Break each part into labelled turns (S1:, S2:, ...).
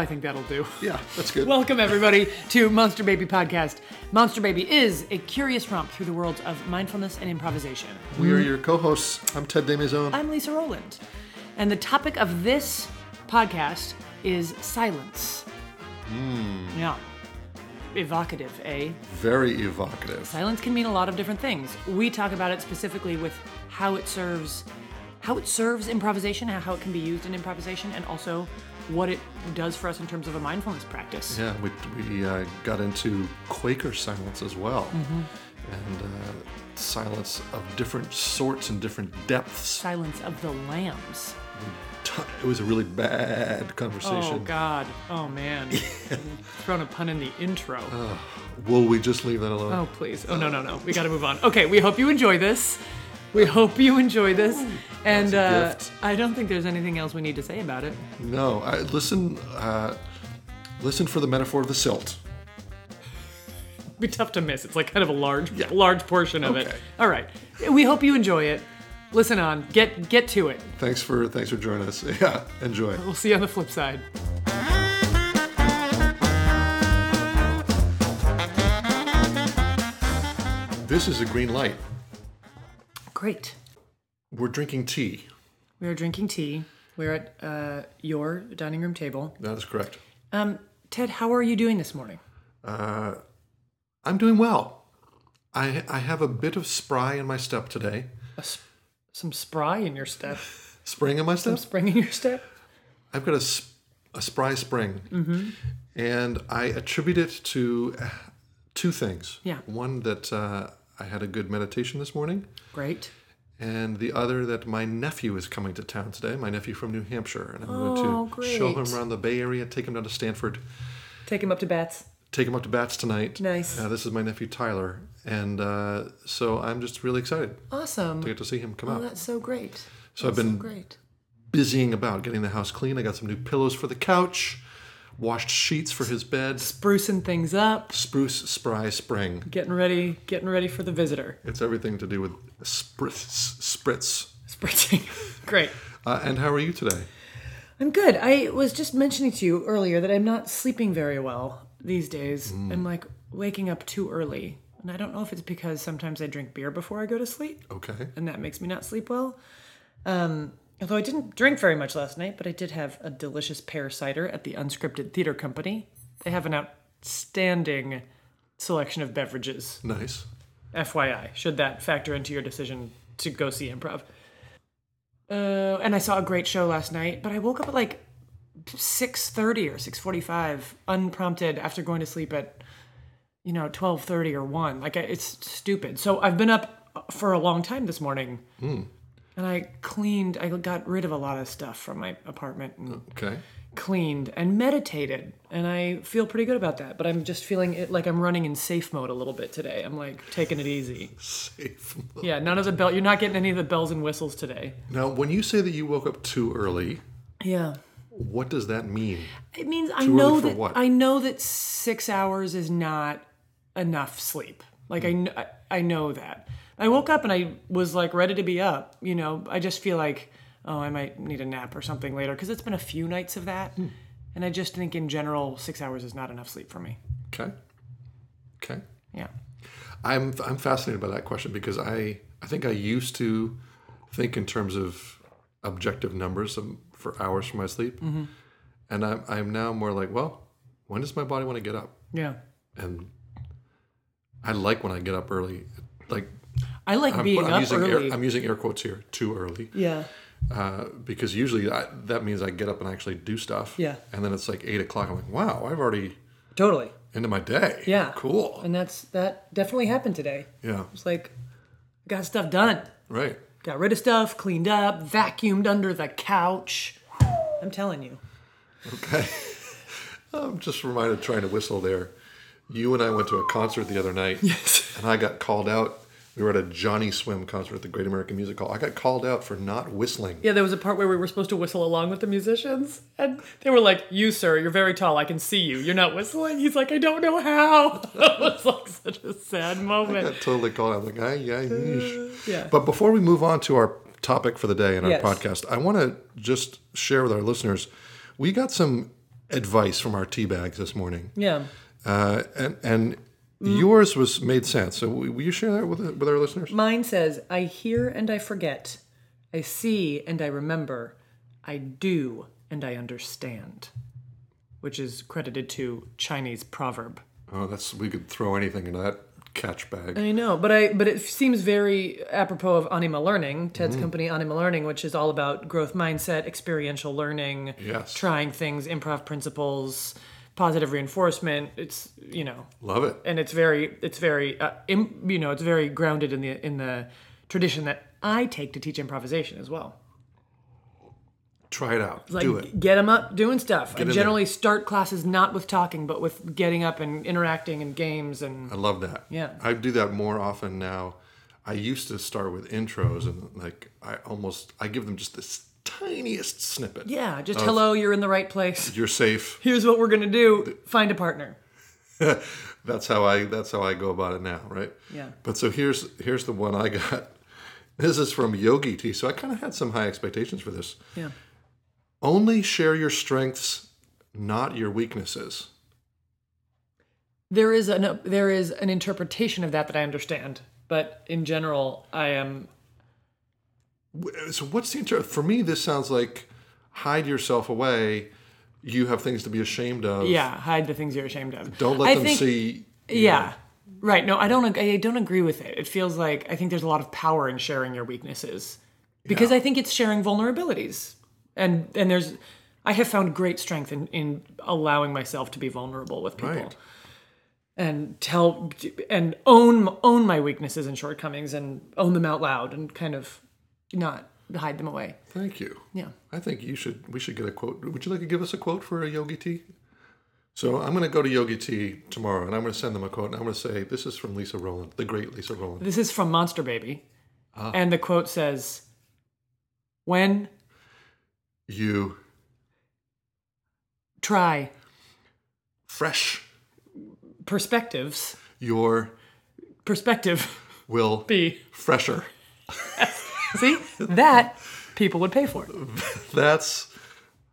S1: I think that'll do.
S2: Yeah, that's good.
S1: Welcome, everybody, to Monster Baby Podcast. Monster Baby is a curious romp through the worlds of mindfulness and improvisation.
S2: we are your co-hosts. I'm Ted DesMaisons.
S1: I'm Lisa Rowland, and the topic of this podcast is silence. Yeah. Evocative, eh?
S2: Very evocative.
S1: Silence can mean a lot of different things. We talk about it specifically with how it serves how it serves improvisation, how it can be used in improvisation, and also what it does for us in terms of a mindfulness practice.
S2: Yeah, we, we uh, got into Quaker silence as well.
S1: Mm-hmm.
S2: And uh, silence of different sorts and different depths.
S1: Silence of the lambs.
S2: It was a really bad conversation.
S1: Oh God. Oh man. Thrown a pun in the intro.
S2: Will we just leave that alone?
S1: Oh please. Oh no no no. We got to move on. Okay. We hope you enjoy this. We hope you enjoy this. And uh. I don't think there's anything else we need to say about it.
S2: No, I, listen. Uh, listen for the metaphor of the silt.
S1: be tough to miss. It's like kind of a large,
S2: Yeah.
S1: large portion of it. All right. We hope you enjoy it. Listen on. Get get to it.
S2: Thanks for thanks for joining us. Yeah, enjoy.
S1: We'll see you on the flip side.
S2: This is a green light.
S1: Great.
S2: We're drinking tea.
S1: We are drinking tea. We're at uh, your dining room table.
S2: That is correct.
S1: Um, Ted, how are you doing this morning?
S2: I'm doing well. I I have a bit of spry in my step today.
S1: A s- some spry in your step.
S2: Spring in my step.
S1: Spring in your step.
S2: I've got a a spry spring,
S1: Mm-hmm.
S2: and I attribute it to uh, two things.
S1: Yeah.
S2: One that uh, I had a good meditation this morning,
S1: Great.
S2: and the other that my nephew is coming to town today. My nephew from New Hampshire, and I'm
S1: Oh,
S2: going to show him around the Bay Area, take him down to Stanford,
S1: Take him up to BATS.
S2: take him up to BATS tonight.
S1: Nice.
S2: Uh, this is my nephew Tyler, and uh, so I'm just really excited
S1: Awesome.
S2: to get to see him come
S1: Oh,
S2: out.
S1: that's so great.
S2: So I've
S1: That's
S2: been
S1: great.
S2: busying about getting the house clean. I got some new pillows for the couch, washed sheets for his bed.
S1: Sprucing things up.
S2: Spruce Spry Spring.
S1: Getting ready. Getting ready for the visitor.
S2: It's everything to do with spritz. spritz.
S1: Spritzing. great.
S2: Uh, and how are you today?
S1: I'm good. I was just mentioning to you earlier that I'm not sleeping very well these days. I'm like waking up too early. And I don't know if it's because sometimes I drink beer before I go to sleep,
S2: Okay.
S1: and that makes me not sleep well. Um, although I didn't drink very much last night, but I did have a delicious pear cider at the Unscripted Theater Company. They have an outstanding selection of beverages.
S2: Nice.
S1: FYI, should that factor into your decision to go see improv. Uh, and I saw a great show last night, but I woke up at like 6:30 or 6:45 unprompted after going to sleep at you know 12:30 or 1. Like it's stupid. So I've been up for a long time this morning. And I cleaned, I got rid of a lot of stuff from my apartment and
S2: Okay.
S1: cleaned and meditated and i feel pretty good about that but i'm just feeling it like i'm running in safe mode a little bit today i'm like taking it easy
S2: Safe. Mode.
S1: Yeah none of the bell you're not getting any of the bells and whistles today
S2: Now, when you say that you woke up too early,
S1: yeah
S2: what does that mean?
S1: it means i know that
S2: what?
S1: i know that six hours is not enough sleep like I, kn- I i know that i woke up and i was like ready to be up you know i just feel like oh i might need a nap or something later because it's been a few nights of that and i just think in general six hours is not enough sleep for me
S2: Okay. Okay.
S1: yeah
S2: I'm I'm fascinated by that question because I I think I used to think in terms of objective numbers for hours for my sleep,
S1: Mm-hmm.
S2: and I'm I'm now more like, well, when does my body want to get up?
S1: yeah
S2: And I like when I get up early, like
S1: I like
S2: I'm,
S1: being
S2: I'm
S1: up
S2: using
S1: early.
S2: Air, I'm using air quotes here, too early,
S1: yeah.
S2: uh, because usually I, that means I get up and actually do stuff.
S1: Yeah.
S2: And then it's like eight o'clock. I'm like, wow, I've already
S1: Totally.
S2: into my day.
S1: Yeah.
S2: Cool.
S1: And that's that definitely happened today.
S2: Yeah.
S1: It's like got stuff done.
S2: Right.
S1: Got rid of stuff, cleaned up, vacuumed under the couch. I'm telling you.
S2: Okay. I'm just reminded trying to whistle there. You and I went to a concert the other night.
S1: Yes.
S2: And I got called out we were at a Johnnyswim concert at the Great American Music Hall. I got called out for not whistling.
S1: Yeah, there was a part where we were supposed to whistle along with the musicians, and they were like, "You, sir, you're very tall. I can see you. You're not whistling." He's like, "I don't know how." it was like such a sad
S2: I
S1: moment.
S2: got totally called out. Like, ah, yeah, yeesh."
S1: Yeah.
S2: But before we move on to our topic for the day and our
S1: Yes.
S2: podcast, I want to just share with our listeners. We got some advice from our tea bags this morning,
S1: Yeah.
S2: uh, and and.
S1: Mm.
S2: yours was made sense. So will you share that with with our listeners?
S1: Mine says, I hear and I forget. I see and I remember. I do and I understand. Which is credited to Chinese proverb.
S2: Oh, that's we could throw anything into that catch bag.
S1: I know, but I but it seems very apropos of Anima Learning, Ted's mm-hmm. company Anima Learning, which is all about growth mindset, experiential learning,
S2: Yes.
S1: trying things, improv principles, positive reinforcement. It's you know,
S2: Love it.
S1: and it's very it's very uh, Im, you know it's very grounded in the in the tradition that I take to teach improvisation as well.
S2: Try it out.
S1: Like
S2: Do it.
S1: get them up doing stuff. I
S2: in there.
S1: generally start classes not with talking, but with getting up and interacting and games and
S2: I love that.
S1: Yeah.
S2: I do that more often now. I used to start with intros and like I almost I give them just this tiniest snippet.
S1: yeah, just hello, you're in the right place.
S2: You're safe.
S1: Here's what we're gonna do: find a partner.
S2: That's how I that's how I go about it now, right?
S1: Yeah.
S2: But so here's here's the one I got. This is from Yogi Tea. So I kind of had some high expectations for this.
S1: Yeah.
S2: Only share your strengths, not your weaknesses.
S1: There is an there is an interpretation of that that I understand, but in general, I am
S2: So what's the inter- for me? This sounds like hide yourself away. You have things to be ashamed of.
S1: yeah hide the things you're ashamed of.
S2: Don't let
S1: I
S2: them
S1: think-
S2: see.
S1: Yeah. Right. No, I don't. I don't agree with it. It feels like I think there's a lot of power in sharing your weaknesses, because
S2: Yeah.
S1: I think it's sharing vulnerabilities, and and there's. I have found great strength in in allowing myself to be vulnerable with people,
S2: Right.
S1: and tell and own own my weaknesses and shortcomings and own them out loud and kind of not hide them away.
S2: Thank you.
S1: Yeah.
S2: I think you should. We should get a quote. Would you like to give us a quote for a Yogi Tea? So I'm going to go to Yogi Tea tomorrow, and I'm going to send them a quote, and I'm going to say, "This is from Lisa Rowland, the great Lisa Rowland."
S1: This is from Monster Baby,
S2: Ah.
S1: and the quote says, "When
S2: You
S1: try
S2: fresh
S1: perspectives."
S2: your
S1: perspective
S2: will
S1: be
S2: fresher.
S1: see that people would pay for
S2: That's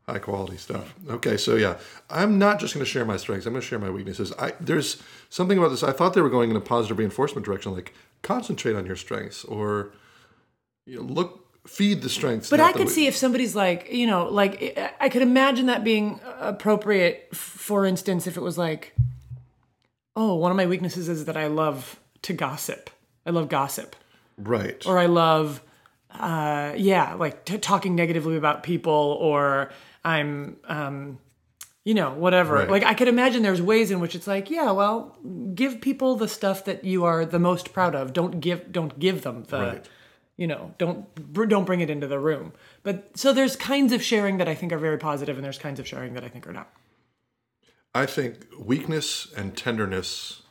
S2: high quality stuff. Okay, so yeah, I'm not just going to share my strengths. I'm going to share my weaknesses. I there's something about this. I thought they were going in a positive reinforcement direction, like concentrate on your strengths or you know, look feed the strengths.
S1: but i could
S2: we-
S1: see if somebody's like you know like i could imagine that being appropriate for instance if it was like oh one of my weaknesses is that i love to gossip i love gossip
S2: right.
S1: or i love uh yeah like t- talking negatively about people or i'm um you know whatever
S2: Right.
S1: like i could imagine there's ways in which it's like yeah well give people the stuff that you are the most proud of don't give don't give them the
S2: Right.
S1: you know don't br- don't bring it into the room but so there's kinds of sharing that i think are very positive and there's kinds of sharing that i think are not
S2: I think weakness and tenderness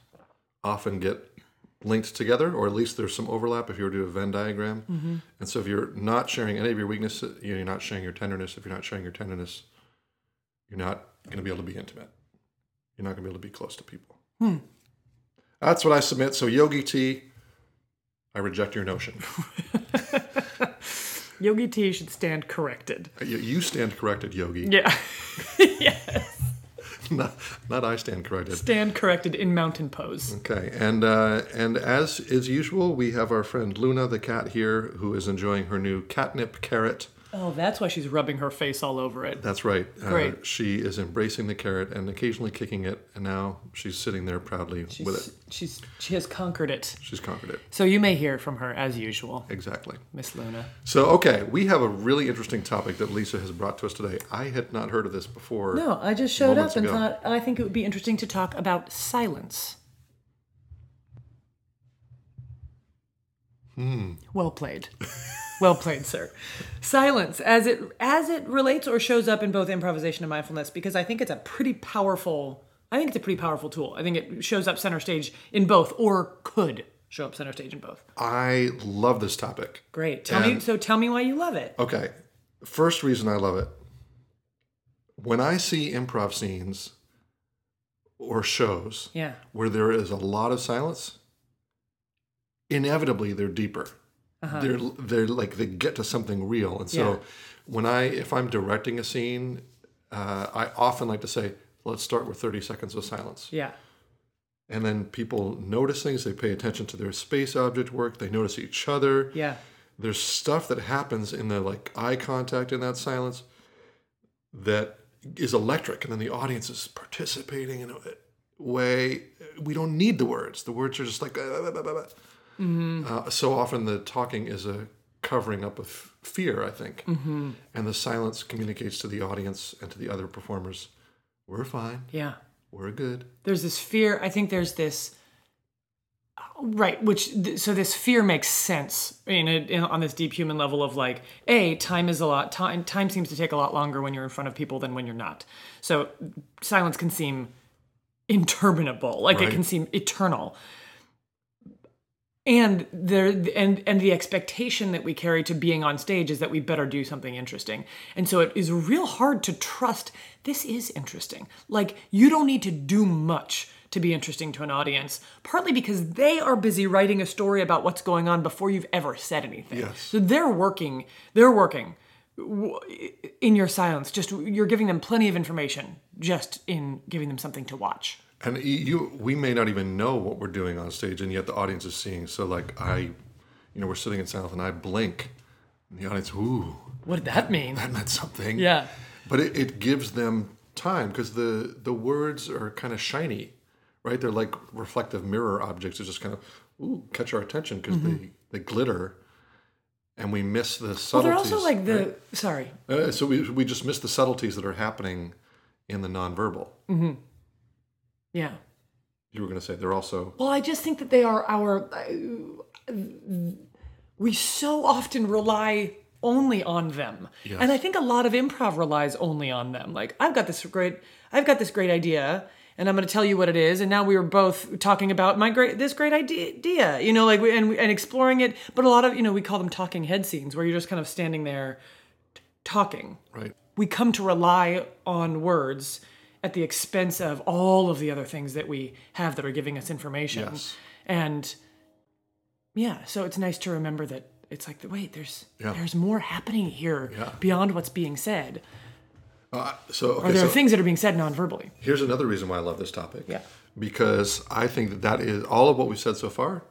S2: often get linked together, or at least there's some overlap if you were to do a Venn diagram.
S1: Mm-hmm.
S2: And so if you're not sharing any of your weaknesses, you're not sharing your tenderness. If you're not sharing your tenderness, you're not going to be able to be intimate. You're not going to be able to be close to people.
S1: Hmm.
S2: That's what I submit. So Yogi Tea, I reject your notion.
S1: yogi tea should stand corrected
S2: You- you stand corrected, Yogi.
S1: yeah
S2: not, not I stand corrected.
S1: stand corrected in mountain pose
S2: Okay, and uh, and as is usual, we have our friend Luna the cat here, who is enjoying her new catnip carrot.
S1: Oh that's why she's rubbing her face all over it
S2: That's right. Uh,
S1: Great.
S2: she is embracing the carrot and occasionally kicking it, and now she's sitting there proudly with it.
S1: she's she has conquered it
S2: She's conquered it.
S1: So you may hear from her as usual,
S2: Exactly.
S1: Miss Luna.
S2: So, okay, we have a really interesting topic that Lisa has brought to us today. I had not heard of this before.
S1: No, I just showed up and
S2: ago.
S1: thought I think it would be interesting to talk about silence.
S2: Hmm.
S1: Well played. well played, sir. Silence as it as it relates or shows up in both improvisation and mindfulness because I think it's a pretty powerful I think it's a pretty powerful tool. I think it shows up center stage in both or could show up center stage in both.
S2: I love this topic.
S1: Great. Tell me so tell me why you love it.
S2: Okay. First reason I love it. When I see improv scenes or shows
S1: Yeah.
S2: where there is a lot of silence, inevitably they're deeper. They're they're like they get to something real. And so
S1: Uh-huh. Yeah.
S2: when I if I'm directing a scene, uh, I often like to say, let's start with 30 seconds of silence.
S1: Yeah.
S2: And then people notice things, they pay attention to their space object work, they notice each other.
S1: Yeah.
S2: there's stuff that happens in the like eye contact in that silence that is electric and then the audience is participating in a way we don't need the words the words are just like uh, blah, blah, blah, blah. Uh, so often the talking is a covering up of fear i think. Mm-hmm. And the silence communicates to the audience and to the other performers we're fine.
S1: Yeah.
S2: we're good.
S1: There's this fear i think there's this uh, right which th- so this fear makes sense in, a, in on this deep human level of like a time is a lot time time seems to take a lot longer when you're in front of people than when you're not. So silence can seem interminable like it can seem eternal and there and and the expectation that we carry to being on stage is that we better do something interesting. And so it is real hard to trust this is interesting. Like you don't need to do much to be interesting to an audience partly because they are busy writing a story about what's going on before you've ever said anything.
S2: Yes.
S1: so they're working they're working in your silence. Just you're giving them plenty of information just in giving them something to watch
S2: and you we may not even know what we're doing on stage and yet the audience is seeing. So like i you know we're sitting in silence and i blink and the audience ooh
S1: what did that mean?
S2: that meant something.
S1: Yeah.
S2: But it, it gives them time because the the words are kind of shiny right? They're like reflective mirror objects. That just kind of ooh catch our attention because they they glitter and we miss the
S1: well
S2: subtleties
S1: they're also like the
S2: right?
S1: sorry.
S2: Uh, so we, we just miss the subtleties that are happening in the nonverbal
S1: yeah
S2: you were going to say they're also
S1: Well, I just think that they are our. uh, we so often rely only on them,
S2: Yes.
S1: and I think a lot of improv relies only on them. Like I've got this great, I've got this great idea, and I'm going to tell you what it is. And now we were both talking about my great, this great idea, you know, like we- and and exploring it. But a lot of you know we call them talking head scenes, where you're just kind of standing there t- talking
S2: right
S1: we come to rely on words at the expense of all of the other things that we have that are giving us information.
S2: Yes.
S1: And yeah, so it's nice to remember that it's like wait, there's
S2: Yeah.
S1: there's more happening here
S2: Yeah.
S1: beyond what's being said.
S2: uh, so okay
S1: there
S2: so
S1: are things that are being said non-verbally.
S2: here's another reason why i love this topic
S1: Yeah.
S2: because i think that that is all of what we've said so far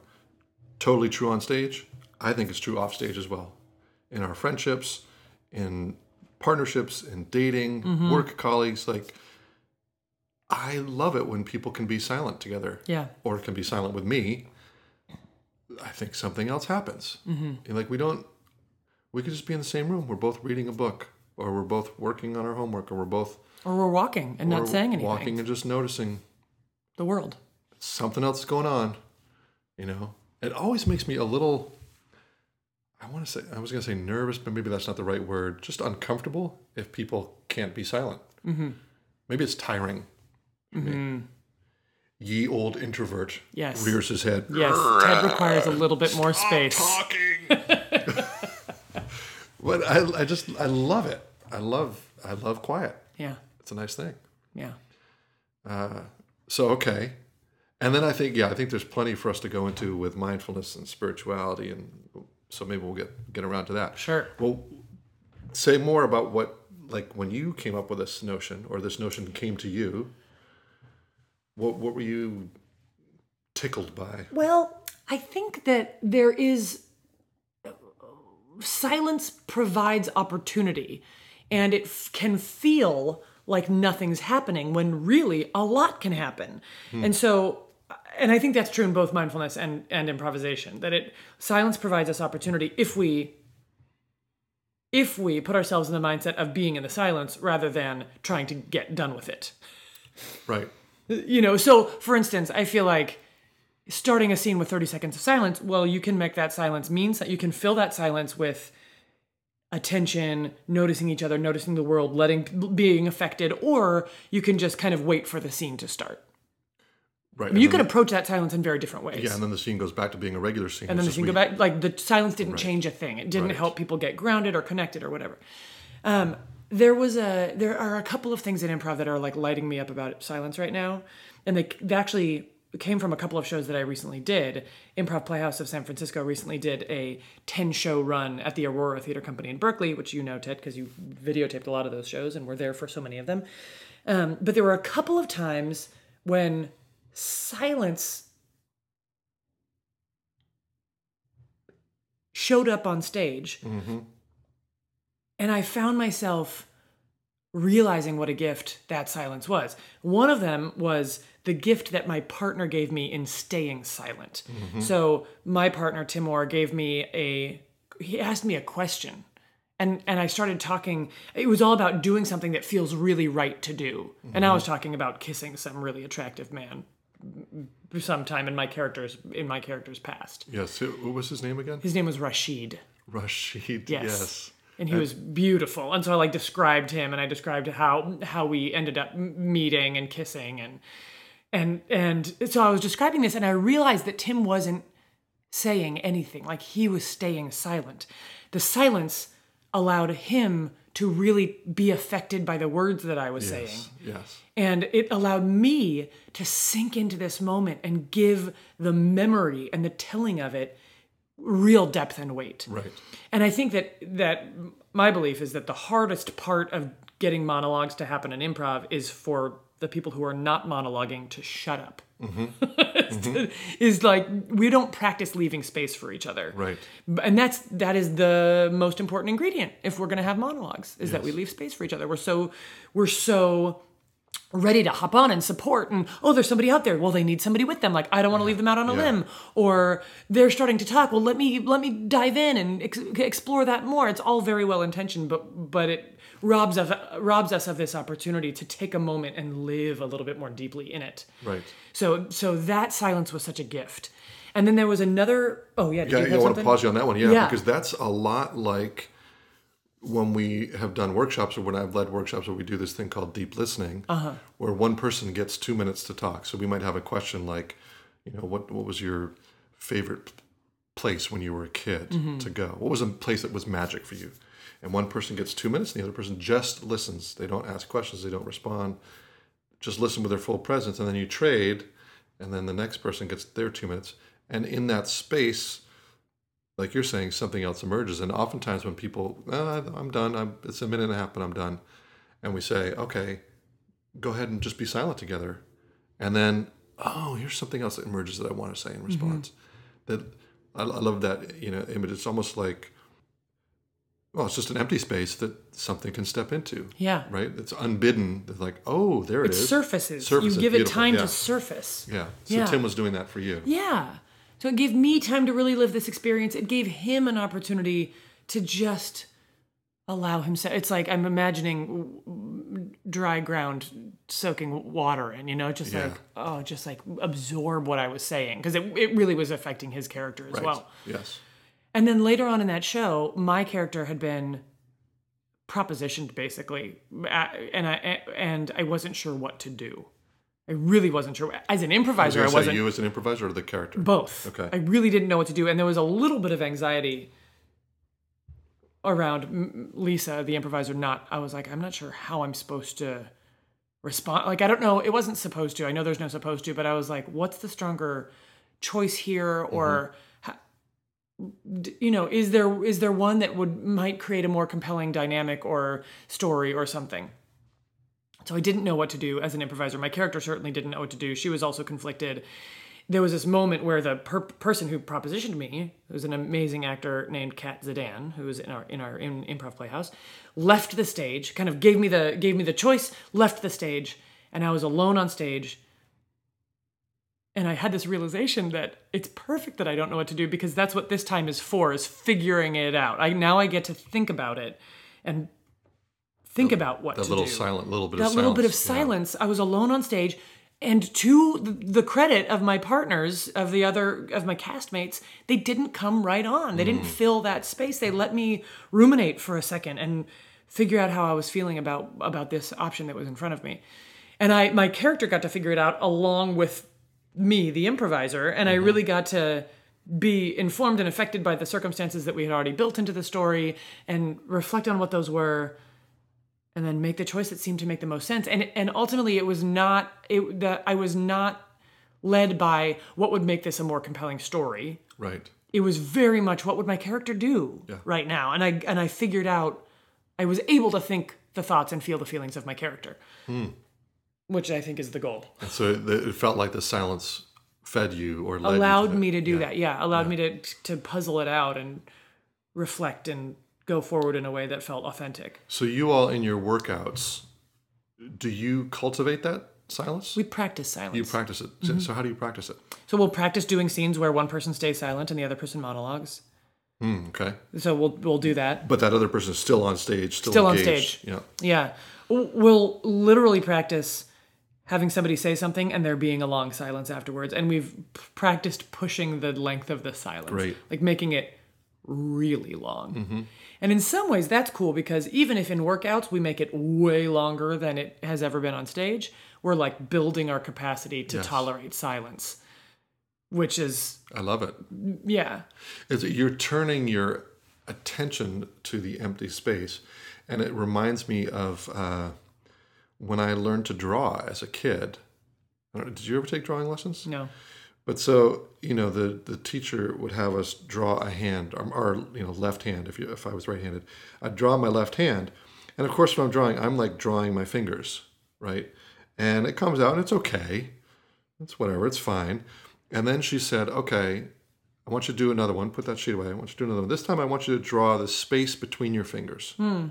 S2: totally true on stage i think it's true off stage as well in our friendships in partnerships in dating
S1: Mm-hmm.
S2: work colleagues like i love it when people can be silent together
S1: Yeah.
S2: or can be silent with me i think something else happens
S1: Mm-hmm.
S2: Like we don't we could just be in the same room we're both reading a book or we're both working on our homework or we're both
S1: Or we're walking and not saying anything.
S2: walking and just noticing
S1: The world.
S2: something else is going on. You know, it always makes me a little. I want to say I was going to say nervous, but maybe that's not the right word. Just uncomfortable if people can't be silent. Mm-hmm. Maybe it's tiring. Me. Mm-hmm. Ye old introvert
S1: Yes.
S2: rears his head.
S1: Yes, Ted requires a little bit more space.
S2: Talking. but I, I just I love it. I love I love quiet.
S1: Yeah.
S2: It's a nice thing.
S1: Yeah.
S2: Uh, so okay, and then I think yeah, I think there's plenty for us to go into with mindfulness and spirituality, and so maybe we'll get get around to that.
S1: Sure.
S2: Well, say more about what like when you came up with this notion, or this notion came to you. What what were you tickled by?
S1: Well, I think that there is silence provides opportunity and it f- can feel like nothing's happening when really a lot can happen. Hmm. And so and I think that's true in both mindfulness and and improvisation that it silence provides us opportunity if we if we put ourselves in the mindset of being in the silence rather than trying to get done with it
S2: Right.
S1: You know so for instance i feel like starting a scene with 30 seconds of silence well you can make that silence mean that you can fill that silence with attention noticing each other noticing the world letting being affected or you can just kind of wait for the scene to start
S2: Right.
S1: I mean, you can
S2: then,
S1: approach that silence in very different ways.
S2: yeah, and then the scene goes back to being a regular scene.
S1: and then the scene go back like the silence didn't change a thing it didn't
S2: Right.
S1: help people get grounded or connected or whatever um, there was a there are a couple of things in improv that are like lighting me up about silence right now. And they, they actually came from a couple of shows that i recently did. Improv playhouse of san francisco recently did a 10 show run at the aurora theater company in berkeley which you know ted because you videotaped a lot of those shows and were there for so many of them. Um, but there were a couple of times when silence showed up on stage and i found myself realizing what a gift that silence was one of them was the gift that my partner gave me in staying silent mm-hmm. so my partner tim orr gave me a he asked me a question and and i started talking it was all about doing something that feels really right to do and i mm-hmm. was talking about kissing some really attractive man sometime in my character's in my character's past
S2: Yes. Who, what was his name again?
S1: his name was rashid
S2: Rashid.
S1: Yes.
S2: Yes.
S1: And he was beautiful and so i like described him and i described how how we ended up meeting and kissing and and and so i was describing this and i realized that tim wasn't saying anything like he was staying silent the silence allowed him to really be affected by the words that i was saying
S2: Yes. Yes.
S1: and it allowed me to sink into this moment and give the memory and the telling of it real depth and weight
S2: Right.
S1: and I think that that my belief is that the hardest part of getting monologues to happen in improv is for the people who are not monologuing to shut up. Mm-hmm. is mm-hmm. like we don't practice leaving space for each other.
S2: Right.
S1: And that's that is the most important ingredient if we're going to have monologues is that we leave space for each other. We're so we're so ready to hop on and support and oh there's somebody out there. Well they need somebody with them. Like i don't want to leave them out on a
S2: Yeah.
S1: limb. Or they're starting to talk. Well let me let me dive in and ex- explore that more. It's all very well intentioned but but it robs of robs us of this opportunity to take a moment and live a little bit more deeply in it.
S2: Right.
S1: so so that silence was such a gift. And then there was another oh yeah
S2: Yeah,
S1: you
S2: I
S1: have
S2: want to pause you on that one. Yeah,
S1: Yeah.
S2: because that's a lot like when we have done workshops or when I've led workshops where we do this thing called deep listening,
S1: Uh-huh.
S2: where one person gets two minutes to talk. So we might have a question like, you know, what what was your favorite place when you were a kid
S1: Mm-hmm.
S2: to go? What was a place that was magic for you? And one person gets two minutes, and the other person just listens. They don't ask questions. They don't respond. Just listen with their full presence, and then you trade, and then the next person gets their two minutes. And in that space, like you're saying, something else emerges. And oftentimes, when people, "Ah, I'm done. I'm, it's a minute and a half, but I'm done, and we say, okay, go ahead and just be silent together, and then, oh, here's something else that emerges that I want to say in response. That I, I love that you know image. It's almost like, well, it's just an empty space that something can step into.
S1: yeah
S2: Right. It's unbidden. It's like, oh, there it
S1: it
S2: is.
S1: surfaces
S2: Surfaces,
S1: you give it
S2: beautiful,
S1: time
S2: yeah.
S1: to surface
S2: Yeah. So
S1: Yeah.
S2: Tim was doing that for you.
S1: Yeah. So it gave me time to really live this experience. It gave him an opportunity to just allow himself. It's like I'm imagining dry ground soaking water in, you know, just
S2: Yeah.
S1: like, oh, just like absorb what I was saying. Because it, it really was affecting his character as
S2: Right.
S1: well.
S2: Yes.
S1: And then later on in that show, my character had been propositioned basically, and I and I wasn't sure what to do. I really wasn't sure. As an
S2: I was
S1: improviser, I,
S2: to say
S1: wasn't
S2: you as an improviser or the character.
S1: both.
S2: Okay.
S1: I really didn't know what to do, and there was a little bit of anxiety around Lisa, the improviser. Not, I was like, I'm not sure how I'm supposed to respond. Like, I don't know. It wasn't supposed to. I know there's no supposed to, but I was like, what's the stronger choice here, or mm-hmm. d- you know, is there is there one that would might create a more compelling dynamic or story or something? So I didn't know what to do as an improviser. My character certainly didn't know what to do. She was also conflicted. There was this moment where the per- person who propositioned me, who's an amazing actor named Kat Zidane, who was in our in our in improv playhouse, left the stage. Kind of gave me the gave me the choice. Left the stage, and I was alone on stage. And I had this realization that it's perfect that I don't know what to do because that's what this time is for: is figuring it out. I now I get to think about it and think about what to do.
S2: That little
S1: do
S2: silent, little bit
S1: that
S2: of
S1: little bit of
S2: silence. Yeah.
S1: I was alone on stage, and to the credit of my partners, of the other of my castmates, they didn't come right on. They
S2: Mm.
S1: didn't fill that space. They let me ruminate for a second and figure out how I was feeling about about this option that was in front of me. And I my character got to figure it out along with me, the improviser, and I really got to be informed and affected by the circumstances that we had already built into the story and reflect on what those were and then make the choice that seemed to make the most sense. And and ultimately it was not it that I was not led by what would make this a more compelling story.
S2: Right.
S1: it was very much what would my character do right now? And i and i figured out i was able to think the thoughts and feel the feelings of my character hmm. which i think is the goal.
S2: And so it, felt like the silence fed you or led you
S1: allowed
S2: to
S1: me to do
S2: Yeah.
S1: that yeah. Allowed me to to puzzle it out and reflect and go forward in a way that felt authentic
S2: So you all in your workouts, do you cultivate that silence?
S1: we practice silence
S2: you practice it. So-
S1: Mm-hmm.
S2: So how do you practice it?
S1: so we'll practice doing scenes where one person stays silent and the other person monologues
S2: Hmm, okay.
S1: so we'll we'll do that
S2: But that other person is still on stage, still,
S1: Still on stage.
S2: Yeah.
S1: Yeah. We'll literally practice having somebody say something and there being a long silence afterwards. And we've practiced pushing the length of the silence.
S2: Great.
S1: Like making it really long. And in some ways, that's cool because even if in workouts we make it way longer than it has ever been on stage, we're like building our capacity to tolerate silence, which is,
S2: I love it.
S1: yeah.
S2: Is that you're turning your attention to the empty space, and it reminds me of uh, when I learned to draw as a kid. Did you ever take drawing lessons?
S1: No.
S2: But so you know, the the teacher would have us draw a hand, um, or, or you know, left hand. If you if I was right-handed, I'd draw my left hand, and of course, when I'm drawing, I'm like drawing my fingers, right? And it comes out, and it's okay. It's whatever. It's fine. And then she said, "Okay, I want you to do another one. Put that sheet away. I want you to do another one. This time, I want you to draw the space between your fingers, hmm.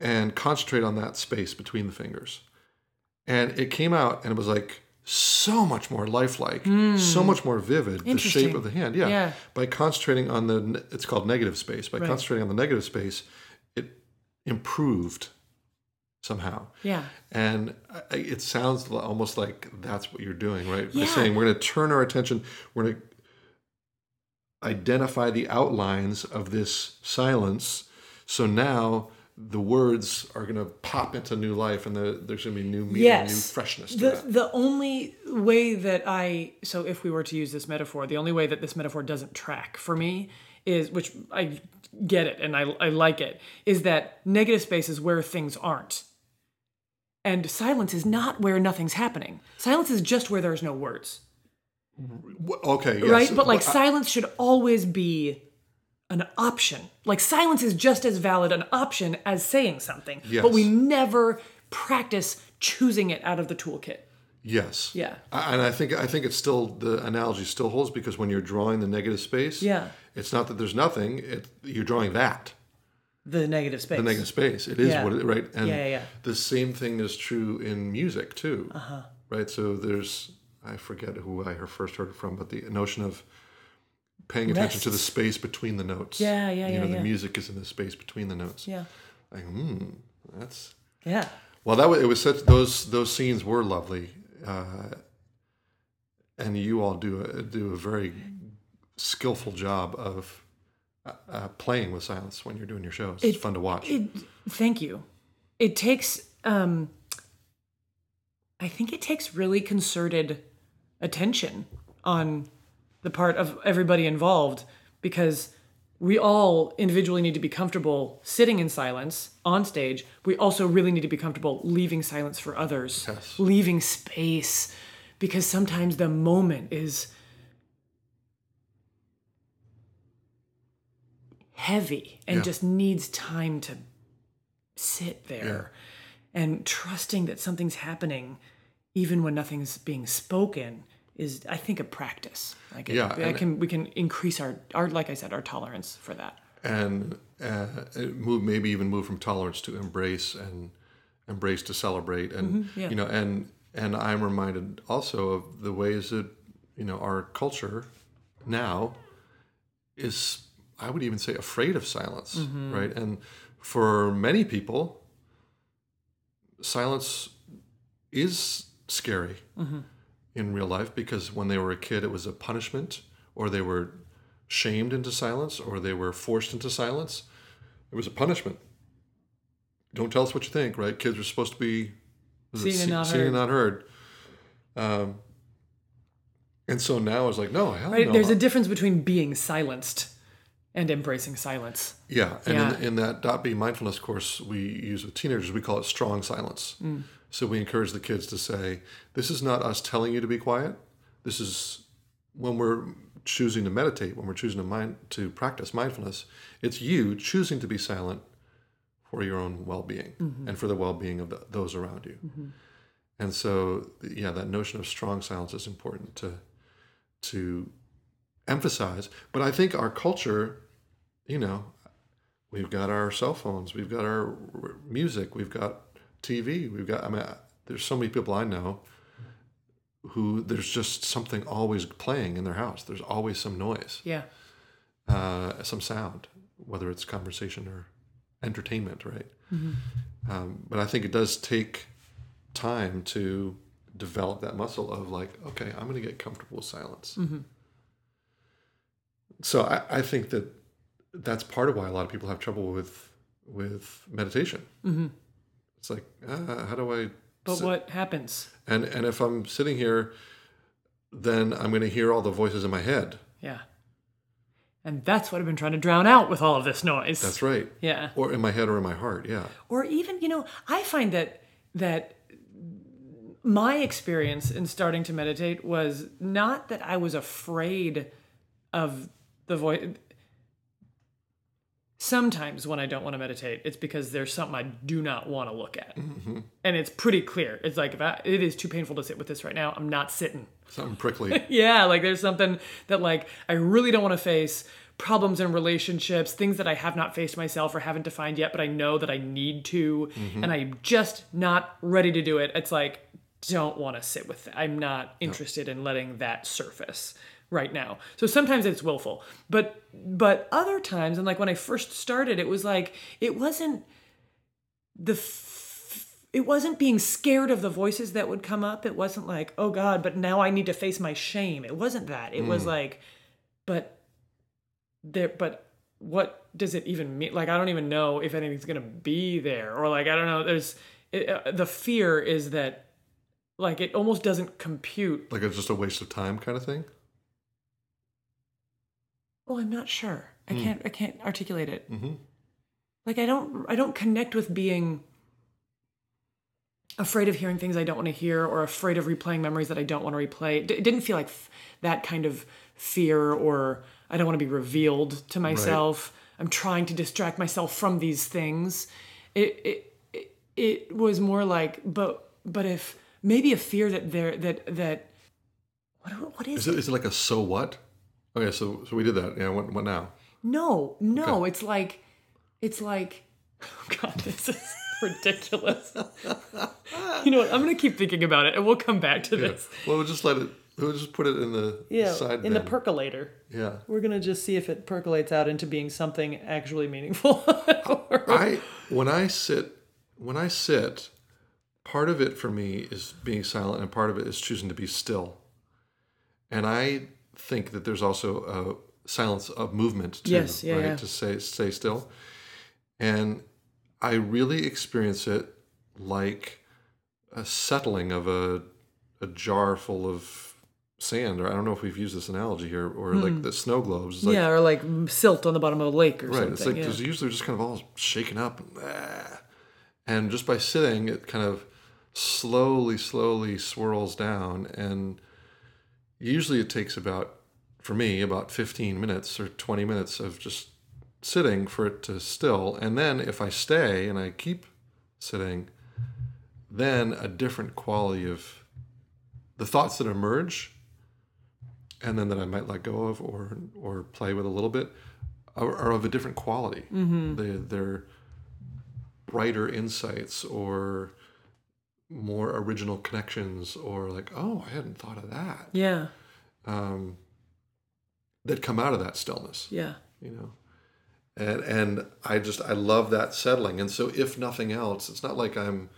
S2: and concentrate on that space between the fingers." And it came out, and it was like so much more lifelike, so hmm. much more vivid. The shape of the hand, yeah.
S1: Yeah.
S2: By concentrating on the, it's called negative space. By concentrating on the negative space, it improved somehow.
S1: Yeah.
S2: And I- it sounds almost like that's what you're doing, right?
S1: Yeah.
S2: By saying we're going to turn our attention, we're going to identify the outlines of this silence. So now the words are going to pop into new life and the, there's going to be new meaning,
S1: yes.
S2: new freshness to
S1: the,
S2: that.
S1: The only way that I, so if we were to use this metaphor, the only way that this metaphor doesn't track for me is, which I get it and I, I like it, is that negative space is where things aren't. And silence is not where nothing's happening. Silence is just where there's no words.
S2: Okay, yes.
S1: right? But like
S2: I-
S1: silence should always be an option. Like silence is just as valid an option as saying something. But we never practice choosing it out of the toolkit.
S2: Yes.
S1: Yeah.
S2: I- And I think I think it's still the analogy still holds because when you're drawing the negative space,
S1: Yeah.
S2: it's not that there's nothing. It you're drawing that
S1: The negative space.
S2: the negative space. It is
S1: Yeah.
S2: what it right. And
S1: Yeah, yeah, yeah.
S2: the same thing is true in music too. Uh-huh. Right. So there's I forget who I first heard it from, but the notion of paying attention to the space between the notes.
S1: Yeah, yeah,
S2: You
S1: yeah,
S2: know,
S1: yeah.
S2: the music is in the space between the notes.
S1: Yeah.
S2: Like, hmm, that's
S1: Yeah.
S2: well, that was, it was such those those scenes were lovely, uh, and you all do a, do a very skillful job of uh, uh, playing with silence when you're doing your shows. It's fun to watch.
S1: It, thank you. It takes um I think it takes really concerted attention on the part of everybody involved because we all individually need to be comfortable sitting in silence on stage. We also really need to be comfortable leaving silence for others,
S2: Yes.
S1: leaving space because sometimes the moment is heavy and
S2: Yeah.
S1: just needs time to sit there and trusting that something's happening even when nothing's being spoken is i think a practice like it-
S2: Yeah,
S1: I can we can increase our our like i said our tolerance for that
S2: and uh, move maybe even move from tolerance to embrace and embrace to celebrate and
S1: Mm-hmm, yeah.
S2: you know and and I'm reminded also of the ways that you know our culture now is I would even say afraid of silence
S1: Mm-hmm.
S2: right and for many people silence is scary
S1: Mm-hmm.
S2: In real life because when they were a kid it was a punishment or they were shamed into silence or they were forced into silence it was a punishment don't tell us what you think right kids are supposed to be
S1: Seen and not
S2: seen
S1: heard.
S2: and not heard um, And so now it's like, no, hell
S1: Right?
S2: no.
S1: There's a difference between being silenced and embracing silence.
S2: Yeah, and
S1: Yeah.
S2: In, in that dot B mindfulness course we use with teenagers, we call it strong silence.
S1: Mm.
S2: So we encourage the kids to say, "This is not us telling you to be quiet. This is when we're choosing to meditate, when we're choosing to mind to practice mindfulness. It's you choosing to be silent for your own well-being
S1: Mm-hmm.
S2: and for the well-being of the, those around you." And so, yeah, that notion of strong silence is important to to emphasize. But I think our culture, you know, we've got our cell phones, we've got our music, we've got TV, we've got. I mean, there's so many people I know who there's just something always playing in their house. There's always some noise,
S1: Yeah.
S2: uh, some sound, whether it's conversation or entertainment, right? Um, but I think it does take time to develop that muscle of like, okay, I'm going to get comfortable with silence. So I, I think that that's part of why a lot of people have trouble with with meditation. It's like, uh, how do I?
S1: But
S2: sit-
S1: what happens?
S2: And and if I'm sitting here, then I'm going to hear all the voices in my head.
S1: Yeah. And that's what I've been trying to drown out with all of this noise.
S2: That's right.
S1: Yeah.
S2: Or in my head or in my heart. Yeah.
S1: or even you know i find that that my experience in starting to meditate was not that i was afraid of the voice sometimes when i don't want to meditate it's because there's something i do not want to look at and it's pretty clear it's like if I, it is too painful to sit with this right now i'm not sitting
S2: Something prickly.
S1: yeah, like there's something that like I really don't want to face problems in relationships, things that I have not faced myself or haven't defined yet, but I know that I need to, mm-hmm. and I'm just not ready to do it. It's like don't want to sit with it. I'm not interested in letting that surface right now. So sometimes it's willful. But but other times and like when I first started it was like it wasn't the f- it wasn't being scared of the voices that would come up. It wasn't like, oh God, but now I need to face my shame. It wasn't that. It was like, but there, but what does it even mean? Like, I don't even know if anything's gonna be there, or like, I don't know. There's it, uh, the fear is that, like, it almost doesn't compute.
S2: like it's just a waste of time kind of thing.
S1: Well, I'm not sure. I
S2: Hmm.
S1: can't. I can't articulate it.
S2: Mhm.
S1: Like, I don't. I don't connect with being afraid of hearing things I don't want to hear or afraid of replaying memories that I don't want to replay. It it didn't feel like f- that kind of fear or I don't want to be revealed to myself. I'm trying to distract myself from these things. It it it, it was more like but but if maybe a fear that there that that what what is,
S2: Is it, is it like a so what? Okay, so so we did that. Yeah, what, what now?
S1: No, no, it's like it's like oh god, this is ridiculous. you know what? I'm gonna keep thinking about it and we'll come back to
S2: Yeah.
S1: this.
S2: Well, we'll just let it. We'll just put it in the
S1: Yeah,
S2: side
S1: in the percolator.
S2: yeah.
S1: We're gonna just see if it percolates out into being something actually meaningful.
S2: I when I sit when I sit, part of it for me is being silent, and part of it is choosing to be still. And I think that there's also a silence of movement too,
S1: Yes, yeah,
S2: right?
S1: yeah.
S2: To say stay still. And I really experience it like a settling of a a jar full of sand, or I don't know if we've used this analogy here, or like the snow globes. Like,
S1: yeah, or like silt on the bottom of a lake or
S2: Right.
S1: something.
S2: It's like
S1: yeah.
S2: there's usually just kind of all shaken up. And, ah. and just by sitting, it kind of slowly, slowly swirls down. And usually it takes about, for me, about 15 minutes or 20 minutes of just sitting for it to still. And then if I stay and I keep sitting, then a different quality of the thoughts that emerge and then that I might let go of or or play with a little bit are, are of a different quality. Mm-hmm. They, they're brighter insights or more original connections or like, oh, I hadn't thought of that.
S1: yeah,
S2: Um, that come out of that stillness,
S1: yeah.
S2: you know. And and I just I love that settling. And so if nothing else, it's not like I'm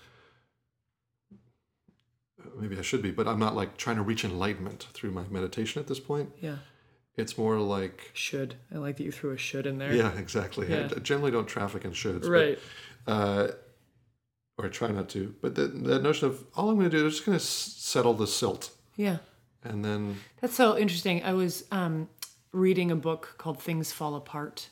S2: maybe I should be, but I'm not like trying to reach enlightenment through my meditation at this point.
S1: Yeah.
S2: It's more like
S1: Should. I like that you threw a should in there.
S2: Yeah, exactly.
S1: Yeah.
S2: I generally don't traffic in shoulds.
S1: Right.
S2: But, uh, or try not to. But the, the notion of all I'm going to do is just going to settle the silt
S1: Yeah.
S2: and then
S1: That's so interesting. I was um, reading a book called Things Fall Apart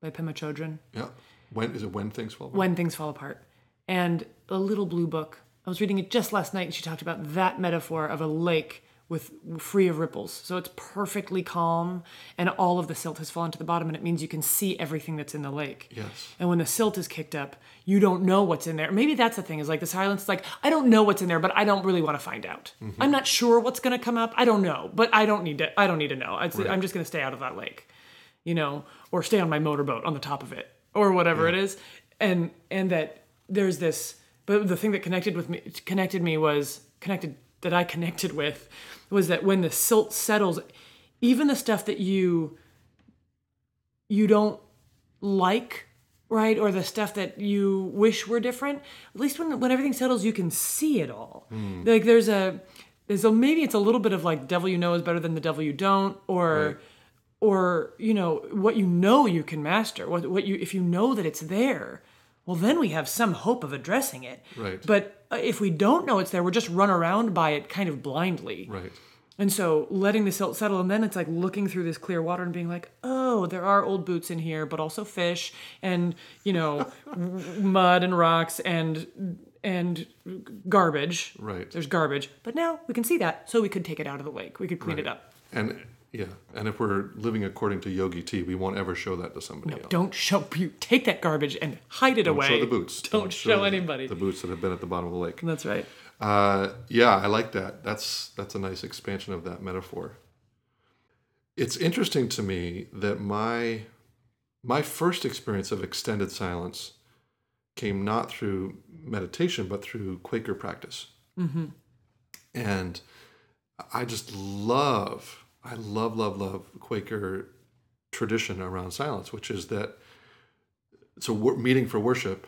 S1: by Pema Chodron.
S2: yeah, when is it? When things fall? apart?
S1: When Things Fall Apart. And a little blue book. I was reading it just last night and she talked about that metaphor of a lake with free of ripples. So it's perfectly calm and all of the silt has fallen to the bottom and it means you can see everything that's in the lake.
S2: Yes.
S1: And when the silt is kicked up, you don't know what's in there. Maybe that's the thing is like the silence is like, I don't know what's in there, but I don't really want to find out. Mm-hmm. I'm not sure what's going to come up. I don't know, but I don't need to, I don't need to know. It's, I'm just going to stay out of that lake, you know, or stay on my motorboat on the top of it or whatever it is. And, and that there's this, but the thing that connected with me, connected me was connected that I connected with was that when the silt settles, even the stuff that you you don't like, right, or the stuff that you wish were different, at least when when everything settles, you can see it all. Hmm. Like there's a there's a maybe it's a little bit of like devil you know is better than the devil you don't, or
S2: Right.
S1: or you know what you know you can master. What what you if you know that it's there. Well, then we have some hope of addressing it.
S2: Right.
S1: But uh, if we don't know it's there, we're just run around by it kind of blindly.
S2: Right.
S1: And so letting the silt settle, and then it's like looking through this clear water and being like, oh, there are old boots in here, but also fish and you know mud and rocks and and garbage.
S2: Right.
S1: There's garbage, but now we can see that, so we could take it out of the lake. We could clean it up.
S2: And yeah, and if we're living according to Yogi Tea, we won't ever show that to somebody else.
S1: Don't show you take that garbage and hide it away.
S2: Show the boots.
S1: Don't, show, anybody.
S2: The boots that have been at the bottom of the lake.
S1: That's right.
S2: Uh, yeah, I like that. That's that's a nice expansion of that metaphor. It's interesting to me that my my first experience of extended silence came not through meditation but through Quaker practice, and I just love, I love, love, love Quaker tradition around silence, which is that so meeting for worship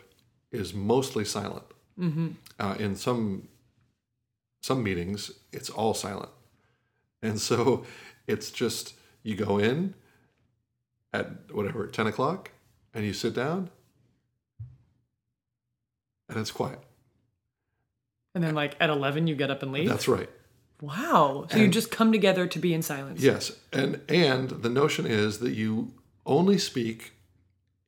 S2: is mostly silent. Uh, in some some meetings, it's all silent, and so it's just you go in at whatever ten o'clock, and you sit down, and it's quiet.
S1: And then like at eleven, you get up and leave.
S2: That's right.
S1: Wow. So you just come together to be in silence.
S2: Yes, and and the notion is that you only speak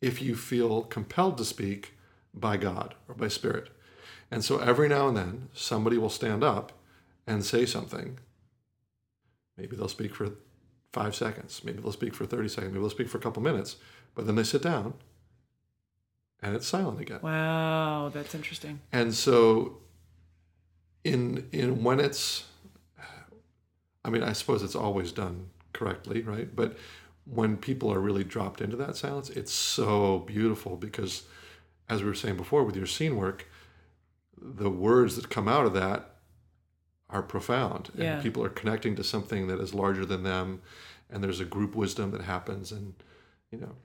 S2: if you feel compelled to speak by God or by Spirit. And so every now and then somebody will stand up and say something. Maybe they'll speak for 5 seconds, maybe they'll speak for 30 seconds, maybe they'll speak for a couple minutes, but then they sit down and it's silent again.
S1: Wow, that's interesting.
S2: And so in in when it's I mean, I suppose it's always done correctly, right? But when people are really dropped into that silence, it's so beautiful because as we were saying before with your scene work, the words that come out of that are profound and
S1: Yeah.
S2: people are connecting to something that is larger than them and there's a group wisdom that happens and you know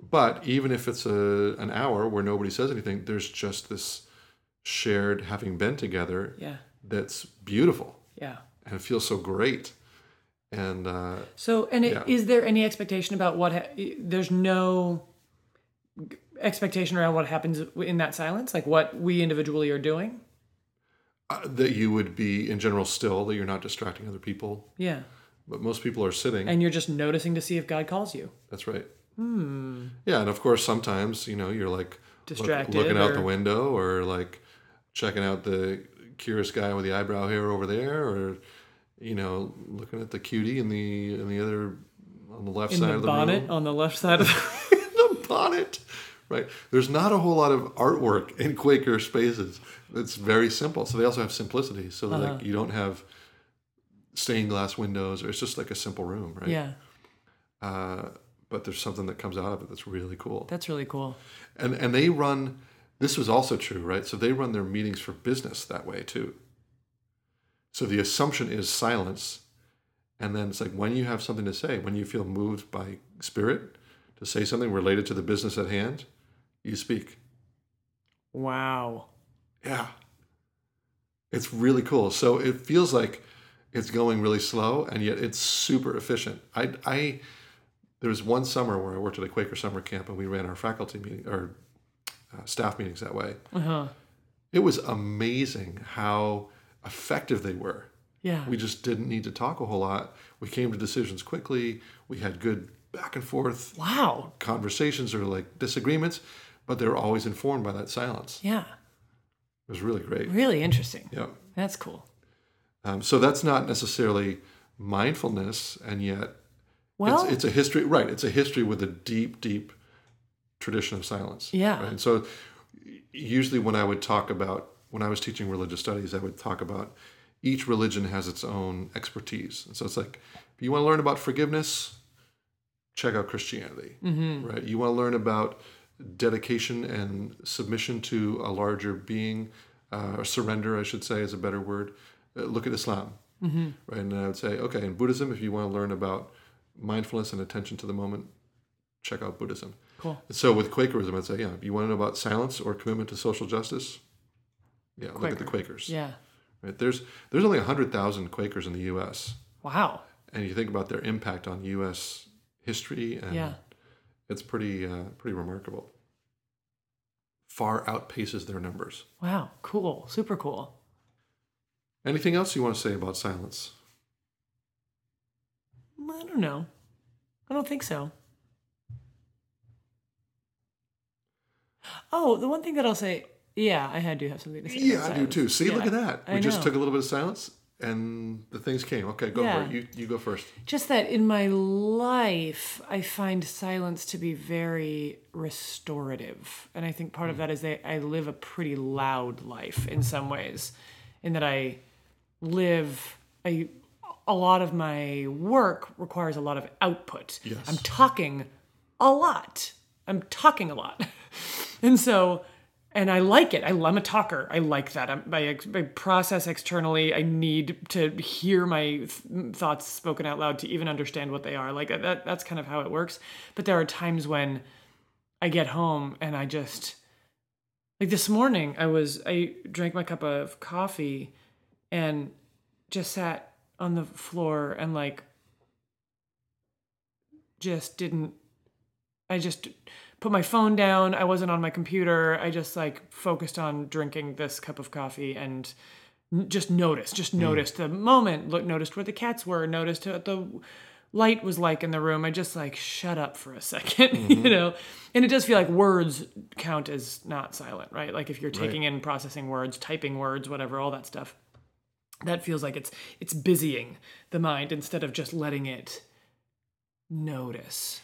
S2: but even if it's a an hour where nobody says anything there's just this shared having been together
S1: Yeah.
S2: that's beautiful
S1: Yeah.
S2: And it feels so great and uh,
S1: So, and it,
S2: Yeah.
S1: is there any expectation about what? Ha- there's no expectation around what happens in that silence, like what we individually are doing.
S2: uh, that you would be in general still that you're not distracting other people
S1: Yeah,
S2: but most people are sitting
S1: and you're just noticing to see if God calls you.
S2: That's right. Hmm. Yeah, and of course, sometimes you know you're like look-
S1: Distracted
S2: looking out the window, or like checking out the curious guy with the eyebrow hair over there, or you know looking at the cutie in the in the other on the left
S1: In
S2: side
S1: the
S2: of the
S1: bonnet
S2: room.
S1: on the left side of the.
S2: the bonnet. Right. There's not a whole lot of artwork in Quaker spaces. It's very simple. So they also have simplicity. So
S1: Uh-huh.
S2: like you don't have stained glass windows, or it's just like a simple room, right?
S1: yeah,
S2: Uh, but there's something that comes out of it that's really cool.
S1: that's really cool.
S2: And and they run this was also true, right? So they run their meetings for business that way too. So the assumption is silence. And then it's like when you have something to say, when you feel moved by spirit to say something related to the business at hand, you speak.
S1: Wow.
S2: Yeah. It's really cool. So it feels like it's going really slow and yet it's super efficient. I I there was one summer where I worked at a Quaker summer camp and we ran our faculty meeting or uh, staff meetings that way.
S1: Uh huh.
S2: It was amazing how effective they were.
S1: Yeah.
S2: We just didn't need to talk a whole lot. We came to decisions quickly. We had good back and forth
S1: wow.
S2: conversations or like disagreements, but they were always informed by that silence.
S1: Yeah.
S2: It was really great.
S1: Really interesting.
S2: Yeah.
S1: That's cool.
S2: Um, so that's not necessarily mindfulness, and yet
S1: Well,
S2: it's, it's a history, right? It's a history with a deep, deep tradition of silence.
S1: Yeah.
S2: Right? And so usually when I would talk about, when I was teaching religious studies, I would talk about each religion has its own expertise. And so it's like, if you want to learn about forgiveness, check out Christianity, right? You want to learn about dedication and submission to a larger being, uh, or surrender, I should say, is a better word. Uh, look at Islam, right? And I would say, okay, in Buddhism, if you want to learn about mindfulness and attention to the moment, check out Buddhism.
S1: cool.
S2: So with Quakerism, I'd say, yeah, if you want to know about silence or commitment to social justice, yeah, look at the Quakers.
S1: Yeah.
S2: Right? There's there's only hundred thousand Quakers in the U.S.
S1: Wow.
S2: and you think about their impact on U.S. history, and
S1: Yeah.
S2: it's pretty uh, pretty remarkable. Far outpaces their numbers.
S1: Wow. Cool. Super cool.
S2: Anything else you want to say about silence?
S1: I don't know. I don't think so. Oh, the one thing that I'll say, yeah, I had to have something to say.
S2: Yeah, I do too. See,
S1: Yeah,
S2: look at that. We
S1: I
S2: just
S1: know.
S2: took a little bit of silence, and the things came. Okay, go
S1: Yeah.
S2: for it. You you go first.
S1: Just that in my life, I find silence to be very restorative. And I think part of hmm. that is that I live a pretty loud life in some ways, in that I live a, a lot of my work requires a lot of output.
S2: Yes.
S1: I'm talking a lot. I'm talking a lot. and so, and I like it. I, I'm a talker. I like that. I'm, I, I process externally. I need to hear my th- thoughts spoken out loud to even understand what they are. Like that, that's kind of how it works. But there are times when I get home and I just, like this morning, I was, I drank my cup of coffee and just sat on the floor and like just didn't I just put my phone down. I wasn't on my computer. I just like focused on drinking this cup of coffee and n- just noticed, just mm. noticed the moment, look noticed where the cats were, noticed what the light was like in the room. I just like shut up for a 2nd you mm-hmm. know. And it does feel like words count as not silent, right? Like if you're taking in processing words, typing words, whatever, all that stuff that feels like it's it's busying the mind instead of just letting it notice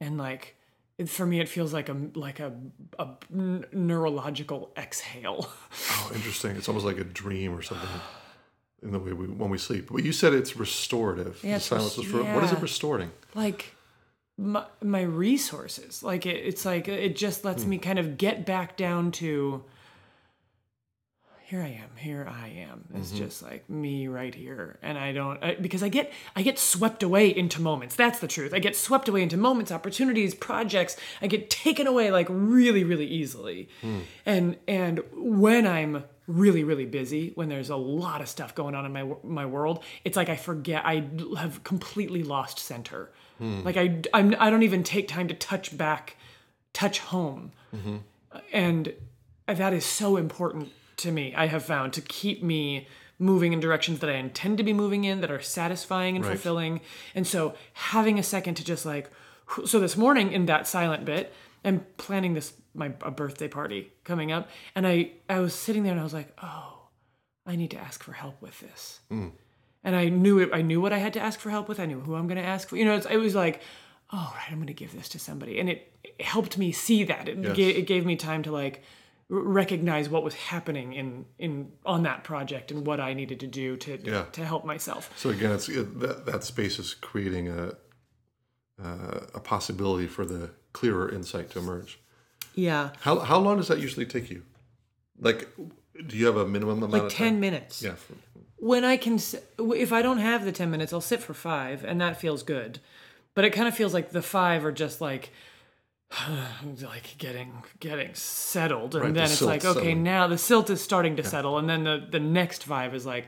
S1: and like it, for me it feels like a like a, a neurological exhale
S2: Oh, interesting. It's almost like a dream or something in the way we when we sleep. But you said it's restorative.
S1: Yeah,
S2: The silence
S1: res-
S2: is for, What is it
S1: yeah.
S2: restoring?
S1: like my, my resources like it, it's like it just lets hmm. me kind of get back down to here i am here i am it's mm-hmm. just like me right here. And i don't I, because i get i get swept away into moments. That's the truth. I get swept away into moments opportunities projects. I get taken away like really really easily. Hmm. And and when i'm really really busy when there's a lot of stuff going on in my my world it's like i forget i have completely lost center. Hmm. Like i I'm, i don't even take time to touch back touch home. Mm-hmm. And that is so important to me i have found to keep me moving in directions that i intend to be moving in that are satisfying and
S2: Right.
S1: fulfilling and so having a second to just like so this morning in that silent bit i'm planning this my a birthday party coming up and i i was sitting there and i was like oh i need to ask for help with this mm. and I knew it. I knew what I had to ask for help with. I knew who I'm going to ask for. You know, it's, it was like, oh right, I'm going to give this to somebody, and it, it helped me see that. It,
S2: Yes.
S1: gave, it gave me time to like recognize what was happening in in on that project and what I needed to do to
S2: Yeah.
S1: to help myself.
S2: So again, it's it, that that space is creating a uh, a possibility for the clearer insight to emerge.
S1: Yeah,
S2: How how long does that usually take you? Like, do you have a minimum amount
S1: like
S2: of
S1: ten
S2: time?
S1: minutes.
S2: Yeah.
S1: when I can, if I don't have the 10 minutes, I'll sit for five, and that feels good. But it kind of feels like the five are just like, like getting getting settled, and
S2: Right, the
S1: then it's like, okay,
S2: settling.
S1: now the silt is starting to settle, and then the the next five is like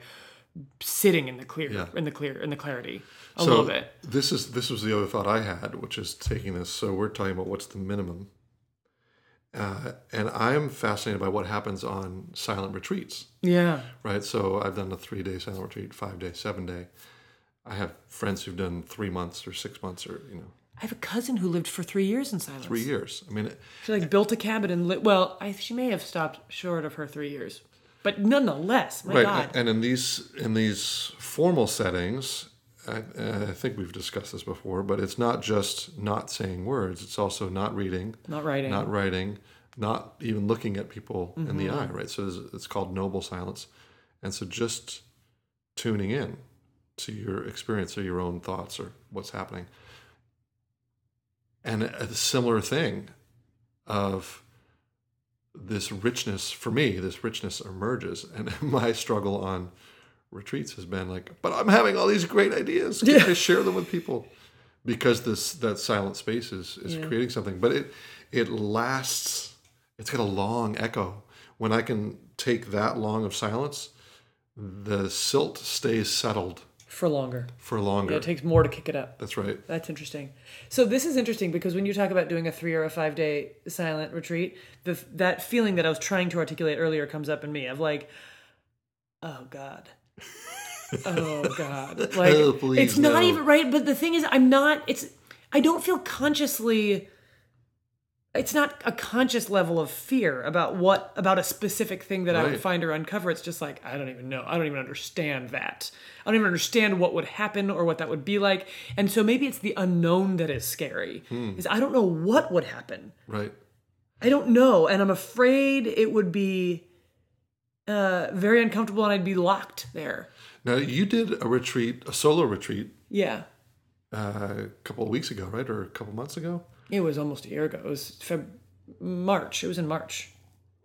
S1: sitting in the clear,
S2: Yeah.
S1: in the clear, in the clarity a
S2: so
S1: little bit.
S2: This is this was the other thought I had, which is taking this. So we're talking about what's the minimum, Uh, and I'm fascinated by what happens on silent retreats,
S1: Yeah.
S2: right? So I've done a three day silent retreat, five day, seven day. I have friends who've done three months or six months or, you know,
S1: I have a cousin who lived for three years in silence.
S2: three years. I mean,
S1: She like built a cabin and lit. Well, I, she may have stopped short of her three years, but nonetheless, my
S2: right.
S1: God.
S2: And in these in these formal settings, I, I think we've discussed this before, but it's not just not saying words. It's also not reading,
S1: Not writing.
S2: not writing, not even looking at people in
S1: Mm-hmm.
S2: the eye, right? So it's called noble silence. And so just tuning in to your experience or your own thoughts or what's happening. And a similar thing of this richness, for me, this richness emerges. And my struggle on retreats has been like, but I'm having all these great ideas. Can I share them with people? Because this that silent space is, is
S1: Yeah.
S2: creating something. But it it lasts it's got a long echo. When I can take that long of silence, the silt stays settled
S1: for longer.
S2: for longer.
S1: It takes more to kick it up.
S2: That's right.
S1: That's interesting. So this is interesting because when you talk about doing a three or a five day silent retreat, the that feeling that I was trying to articulate earlier comes up in me of like, oh God. oh God. Oh, like
S2: Oh,
S1: it's not
S2: no.
S1: even right, but the thing is I'm not it's I don't feel consciously it's not a conscious level of fear about what about a specific thing that I would find or uncover. It's just like I don't even know. I don't even understand that. I don't even understand what would happen or what that would be like. And so maybe it's the unknown that is scary.
S2: Hmm.
S1: Is I don't know what would happen.
S2: Right.
S1: I don't know, and I'm afraid it would be uh, very uncomfortable, and I'd be locked there.
S2: Now you did a retreat, a solo retreat,
S1: Yeah,
S2: uh, a couple of weeks ago, right, or a couple months ago.
S1: It was almost a year ago. It was Feb- March. It was in March.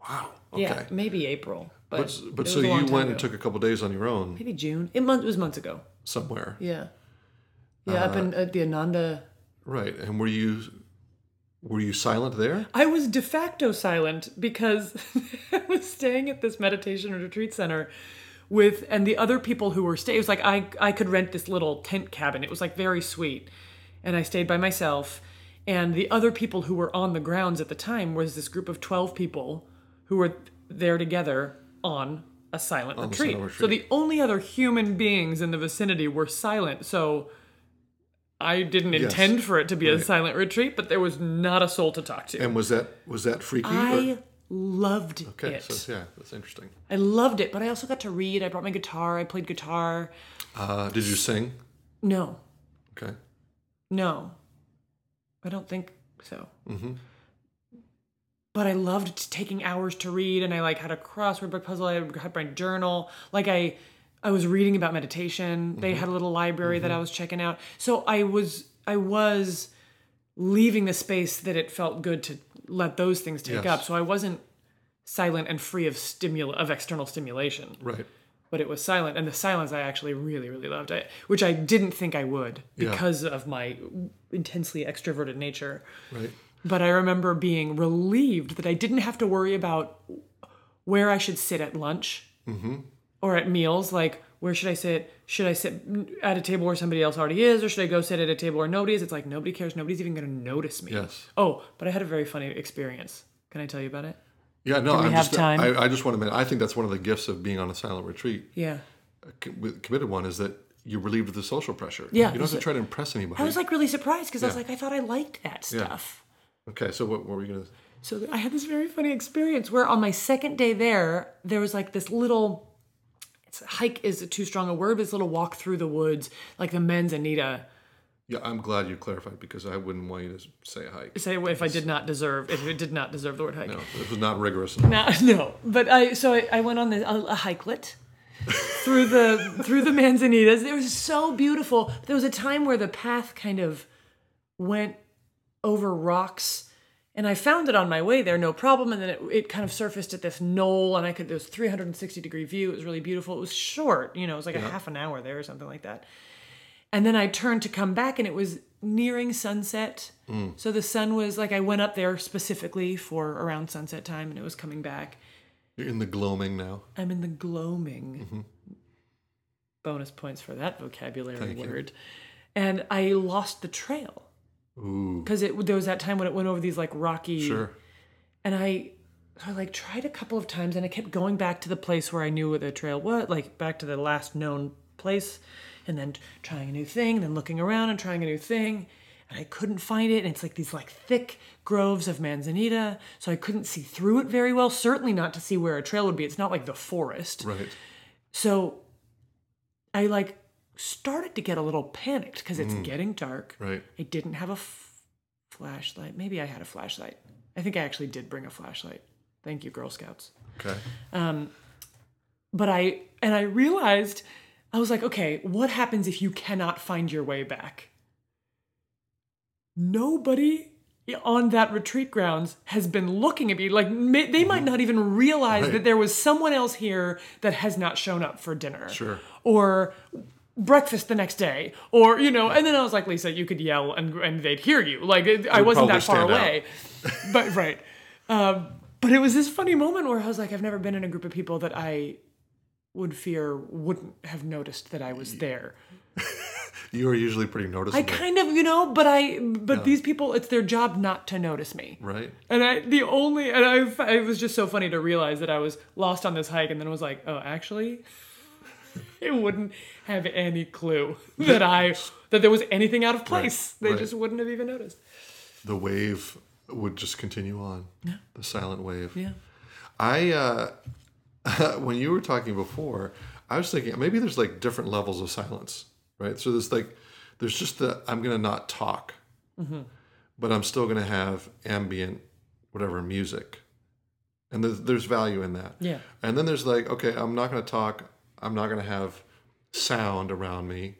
S2: Wow. Okay.
S1: Yeah, maybe April. But,
S2: But but so you went
S1: time
S2: and took a couple days on your own
S1: maybe June. It, month, it was months ago.
S2: somewhere,
S1: Yeah, yeah, up in uh, at the Ananda.
S2: right? And were you were you silent there?
S1: I was de facto silent because I was staying at this meditation retreat center with and the other people who were staying. It was like I I could rent this little tent cabin. It was like very sweet, and I stayed by myself. And the other people who were on the grounds at the time was this group of twelve people who were there together on a silent
S2: the
S1: retreat.
S2: silent
S1: So the only other human beings in the vicinity were silent. So I didn't
S2: Yes.
S1: intend for it to be a silent retreat, but there was not a soul to talk to.
S2: And was that was that freaky? or-
S1: I loved
S2: okay,
S1: it.
S2: Okay, so yeah, that's interesting.
S1: I loved it, but I also got to read. I brought my guitar. I played guitar.
S2: Uh, did you sing?
S1: No,
S2: Okay.
S1: no, I don't think so.
S2: Mm-hmm.
S1: But I loved taking hours to read, and I like had a crossword book puzzle. I had my journal. Like I, I was reading about meditation. They had a little library that I was checking out. So I was, I was leaving the space that it felt good to let those things take
S2: Yes.
S1: up. So I wasn't silent and free of stimul of external stimulation.
S2: Right.
S1: But it was silent and the silence i actually really really loved I, which i didn't think i would
S2: Yeah.
S1: because of my intensely extroverted nature
S2: Right.
S1: but i remember being relieved that i didn't have to worry about where i should sit at lunch
S2: Mm-hmm.
S1: or at meals like where should i sit should i sit at a table where somebody else already is or should i go sit at a table where nobody is it's like nobody cares nobody's even going to notice me
S2: Yes.
S1: oh but i had a very funny experience can i tell you about it
S2: Yeah. No. I'm
S1: have
S2: just.
S1: time?
S2: I, I just want to admit. I think that's one of the gifts of being on a silent retreat.
S1: yeah
S2: A committed one is that you're relieved of the social pressure.
S1: Yeah,
S2: You don't have to try to impress anybody.
S1: i was like really surprised because i was like i thought i liked that stuff Yeah.
S2: okay. So what, what were you gonna?
S1: So I had this very funny experience where on my second day there, there was like this little it's hike is too strong a word, but this little walk through the woods, like the manzanita.
S2: Yeah. I'm glad you clarified because I wouldn't want you to say hike.
S1: Say if I did not deserve if it did not deserve the word hike.
S2: No, this was not rigorous enough.
S1: No, no. But I so I, I went on a, a hikelet through the through the manzanitas. It was so beautiful. There was a time where the path kind of went over rocks and I found it on my way there, no problem. And then it, it kind of surfaced at this knoll, and I could. There was 360 degree view. It was really beautiful. It was short, you know, it was like a half an hour there or something like that. And then I turned to come back, and it was nearing sunset. Mm. So the sun was like I went up there specifically for around sunset time, and it was coming back.
S2: You're in the gloaming now.
S1: I'm in the gloaming. Mm-hmm. Bonus points for that vocabulary
S2: Thank you.
S1: word. And I lost the trail
S2: Ooh.
S1: because it there was that time when it went over these like rocky
S2: Sure.
S1: and I, I like tried a couple of times, and I kept going back to the place where I knew where the trail was, like back to the last known place, and then trying a new thing, and then looking around and trying a new thing, and I couldn't find it. And it's like these like thick groves of manzanita, so I couldn't see through it very well. Certainly not to see where a trail would be. It's not like the forest.
S2: Right.
S1: So I like started to get a little panicked because it's getting dark.
S2: Right.
S1: I didn't have a f- flashlight. Maybe I had a flashlight. I think I actually did bring a flashlight. Thank you, Girl Scouts.
S2: Okay.
S1: Um, but I and I realized I was like, okay, what happens if you cannot find your way back? Nobody on that retreat grounds has been looking at me. Like ma- they might not even realize
S2: Right.
S1: that there was someone else here that has not shown up for dinner.
S2: Sure.
S1: or breakfast the next day. Or you know and then i was like lisa you could yell and, and they'd hear you. Like it, i wasn't that far away. but right. Um, but it was this funny moment where i was like i've never been in a group of people that i would fear wouldn't have noticed that i was there
S2: You are usually pretty noticeable.
S1: i kind of you know but i but these people it's their job not to notice me
S2: right.
S1: and I, the only, and I, it was just so funny to realize that I was lost on this hike, and then was like, oh, actually, it wouldn't have any clue that I, that there was anything out of place. they
S2: right.
S1: just wouldn't have even noticed.
S2: The wave would just continue on. Yeah. The silent wave.
S1: Yeah.
S2: I uh when you were talking before, I was thinking maybe there's like different levels of silence, right? So there's like there's just the I'm gonna not talk, but I'm still gonna have ambient whatever music, and there's, there's value in that.
S1: Yeah.
S2: And then there's like okay, I'm not gonna talk. I'm not gonna have sound around me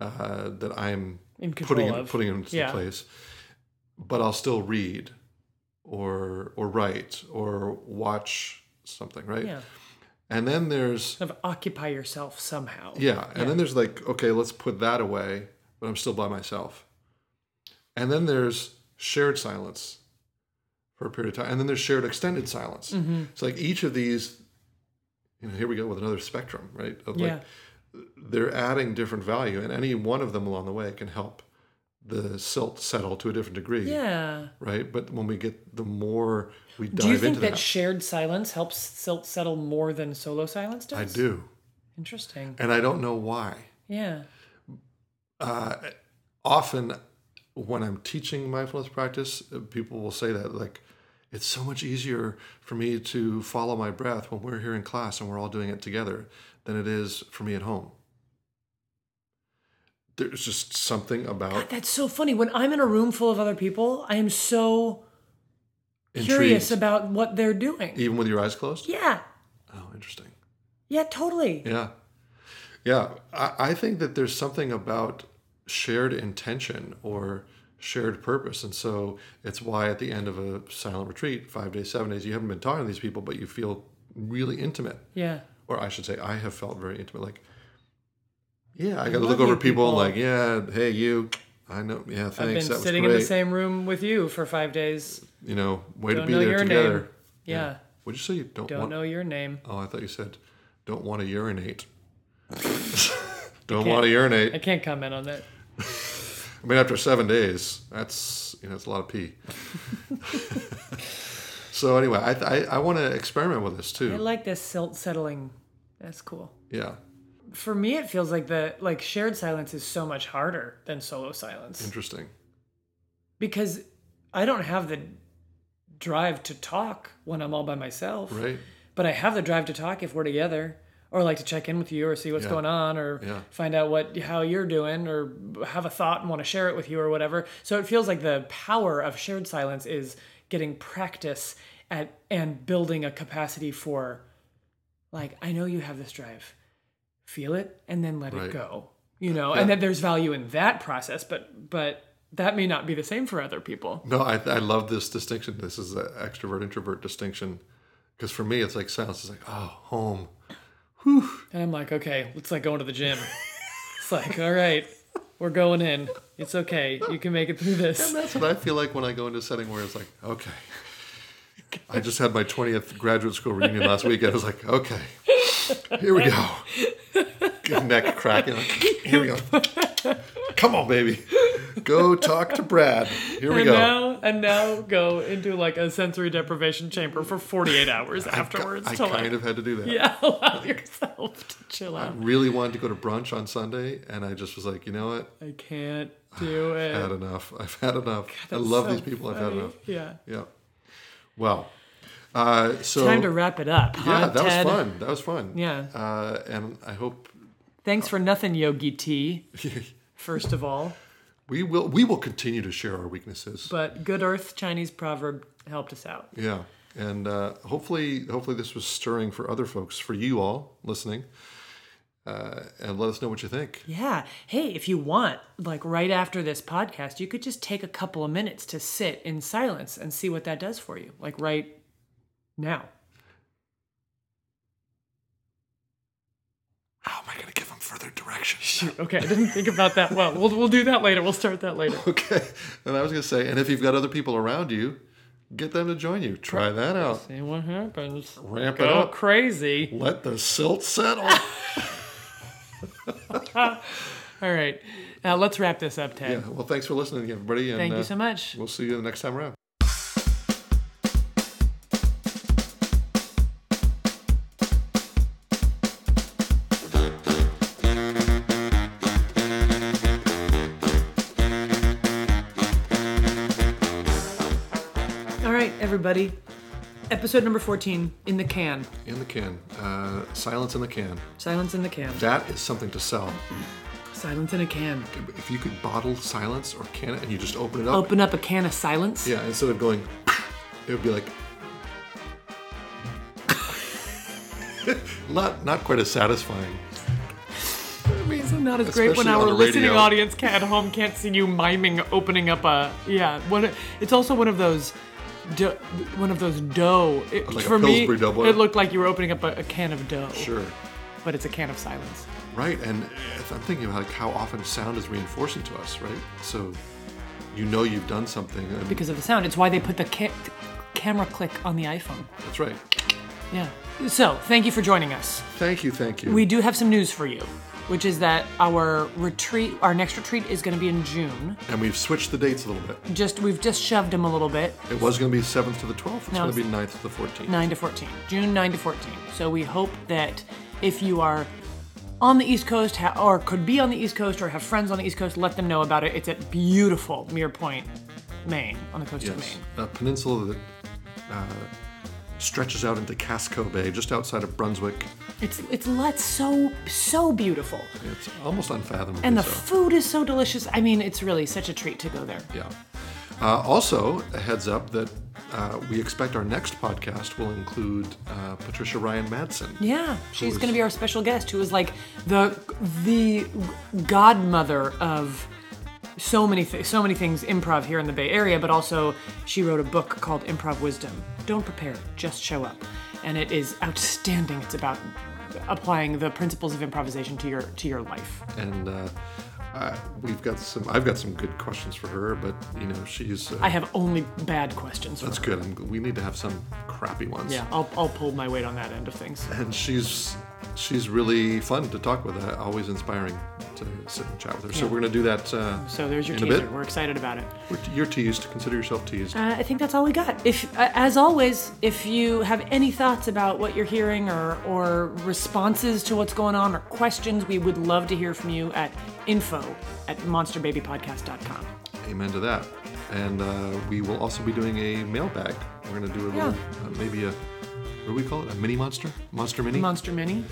S2: uh, that I'm
S1: In
S2: putting
S1: of.
S2: putting into
S1: Yeah.
S2: place, but I'll still read or or write or watch something, right?
S1: Yeah.
S2: And then there's
S1: Kind of occupy yourself somehow.
S2: yeah, and then there's like okay, let's put that away, but I'm still by myself. And then there's shared silence for a period of time, and then there's shared extended silence.
S1: Mm-hmm.
S2: It's like each of these, you know, here we go with another spectrum, right? Of like
S1: Yeah.
S2: they're adding different value, and any one of them along the way can help the silt settle to a different degree,
S1: Yeah.
S2: right? But when we get the more we dive into
S1: Do you think that,
S2: that,
S1: shared silence helps silt settle more than solo silence does?
S2: I do,
S1: Interesting.
S2: and I don't know why.
S1: Yeah.
S2: uh, often when I'm teaching mindfulness practice, uh, people will say that like it's so much easier for me to follow my breath when we're here in class and we're all doing it together than it is for me at home. There's just something about God,
S1: That's so funny. When I'm in a room full of other people, I am so curious about what they're doing.
S2: even with your eyes closed.
S1: Yeah.
S2: Oh, interesting.
S1: Yeah, totally.
S2: Yeah, yeah. I, I think that there's something about shared intention or shared purpose, and so it's why at the end of a silent retreat, five days, seven days, you haven't been talking to these people, but you feel really intimate,
S1: Yeah.
S2: or I should say, I have felt very intimate. Like, yeah, I got to look over
S1: you
S2: people, and like, yeah, hey, you. I know. Yeah, thanks.
S1: I've been
S2: that
S1: sitting in the same room with you for five days.
S2: You know, way
S1: Don't
S2: to be there together.
S1: name. Yeah.
S2: What'd you say? You don't,
S1: Don't
S2: want?
S1: know your name.
S2: Oh, I thought you said, don't want to urinate. don't want to urinate.
S1: I can't comment on that.
S2: I mean, after seven days, that's you know, it's a lot of pee. so anyway, I I, I want to experiment with this too.
S1: I like this silt settling. That's cool.
S2: Yeah,
S1: For me, it feels like the like shared silence is so much harder than solo silence
S2: interesting.
S1: because I don't have the drive to talk when I'm all by myself.
S2: Right?
S1: but I have the drive to talk if we're together, or like to check in with you, or see what's
S2: Yeah.
S1: going on, or
S2: Yeah.
S1: find out what how you're doing, or have a thought and want to share it with you, or whatever. So it feels like the power of shared silence is getting practice at and building a capacity for, like I know you have this drive, feel it and then let
S2: Right.
S1: it go, you know, and that there's value in that process, but but that may not be the same for other people.
S2: No, I I love this distinction. This is the extrovert introvert distinction, because for me, it's like silence is like oh home. Whew.
S1: And I'm like, okay, it's like going to the gym. it's like, all right, we're going in. It's okay. You can make it through this.
S2: And that's what I feel like when I go into a setting where it's like okay. I just had my 20th graduate school reunion last weekend. I was like, okay, here we go. Good Neck cracking. Here we go. Come on, baby. Go talk to Brad. Here we
S1: and
S2: go.
S1: now and now go into like a sensory deprivation chamber for 48 hours afterwards
S2: I
S1: to
S2: kind
S1: like
S2: of had to do that.
S1: yeah allow yourself to chill out.
S2: I really wanted to go to brunch on Sunday, and I just was like, you know what?
S1: I can't do it.
S2: I've had enough. I've had enough. I love
S1: so
S2: these people. I've had enough.
S1: Yeah.
S2: Yeah. Well, uh, so
S1: Time to wrap it up. Huh,
S2: yeah, that
S1: Ted?
S2: was fun. That was fun.
S1: Yeah.
S2: Uh, and I hope
S1: Thanks for nothing, Yogi Tea. First of all,
S2: we will we will continue to share our weaknesses.
S1: but good Earth Chinese proverb helped us out.
S2: Yeah, and uh, hopefully, hopefully this was stirring for other folks, for you all listening, uh, and let us know what you think.
S1: Yeah. Hey, if you want, like right after this podcast, you could just take a couple of minutes to sit in silence and see what that does for you. Like right now.
S2: How am I going to give him further directions?
S1: Shoot. Okay, I didn't think about that well. We'll we'll do that later. We'll start that later.
S2: Okay, and I was going to say, and if you've got other people around you, get them to join you. Try that out.
S1: See what happens.
S2: Ramp it up.
S1: crazy.
S2: Let the silt settle.
S1: All right. Now let's wrap this up, Ted.
S2: yeah. Well, thanks for listening, everybody. And,
S1: Thank
S2: uh,
S1: you so much.
S2: We'll see you the next time around.
S1: Episode number 14 in the can.
S2: In the can. Uh, silence in the can.
S1: Silence in the can.
S2: That is something to sell.
S1: Silence in a can.
S2: If you could bottle silence or can it and you just open it up.
S1: Open up a can of silence.
S2: Yeah, instead of going, it would be like. not not quite as satisfying.
S1: I mean, so not as great when our listening audience at home can't see you miming opening up a yeah. One, it's also one of those. Do, one of those dough. It,
S2: Like
S1: for me, it looked like you were opening up a, a can of dough.
S2: Sure.
S1: But it's a can of silence.
S2: Right, and I'm thinking about like how often sound is reinforcing to us, right? So you know you've done something. And
S1: Because of the sound. It's why they put the ca- camera click on the iPhone.
S2: that's right.
S1: Yeah. So, thank you for joining us.
S2: Thank you, thank you.
S1: We do have some news for you, which is that our retreat, our next retreat is going to be in June.
S2: and we've switched the dates a little bit.
S1: Just we've just shoved them a little bit,
S2: It was going to be 7th to the 12th. It's
S1: No,
S2: going to be 9th to the 14th.
S1: 9 to 14. June 9 to 14. So we hope that if you are on the East Coast ha- or could be on the East Coast or have friends on the East Coast, let them know about it. It's at beautiful Mere Point, Maine, on the coast of
S2: Yes,
S1: Maine.
S2: a peninsula that uh, stretches out into Casco Bay, just outside of Brunswick.
S1: It's it's let so so beautiful.
S2: It's almost unfathomable.
S1: And the
S2: so.
S1: food is so delicious. I mean, it's really such a treat to go there.
S2: Yeah. Uh, also, a heads up that uh, we expect our next podcast will include uh, Patricia Ryan Madson.
S1: Yeah, she's going to be our special guest, who is like the the godmother of so many th- so many things improv here in the Bay Area. But also, she wrote a book called Improv Wisdom. Don't prepare, just show up, and it is outstanding. It's about applying the principles of improvisation to your to your life.
S2: And uh, uh, we've got some. I've got some good questions for her, but you know she's. Uh,
S1: I have only bad questions.
S2: That's good. I'm, we need to have some crappy ones.
S1: Yeah, I'll I'll pull my weight on that end of things.
S2: And she's she's really fun to talk with. Uh, always inspiring to sit and chat with her. So we're gonna do that. Uh,
S1: So there's your
S2: in a
S1: teaser.
S2: bit.
S1: We're excited about it.
S2: We're- You're teased. Consider yourself teased.
S1: Uh, I think that's all we got. If, uh, as always, if you have any thoughts about what you're hearing or or responses to what's going on or questions, we would love to hear from you at info at monsterbabypodcast.com.
S2: Amen to that. And uh, we will also be doing a mailbag. We're going to do a little, uh, maybe a, what do we call it? A mini monster? Monster mini?
S1: Monster Mini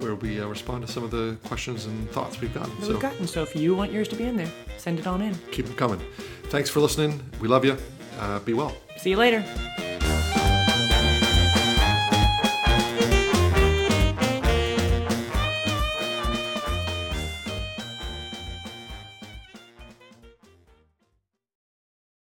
S2: where we uh, respond to some of the questions and thoughts we've gotten.
S1: that
S2: So
S1: we've gotten. So if you want yours to be in there, send it on in.
S2: keep them coming. Thanks for listening. We love you. Uh, be well.
S1: See you later.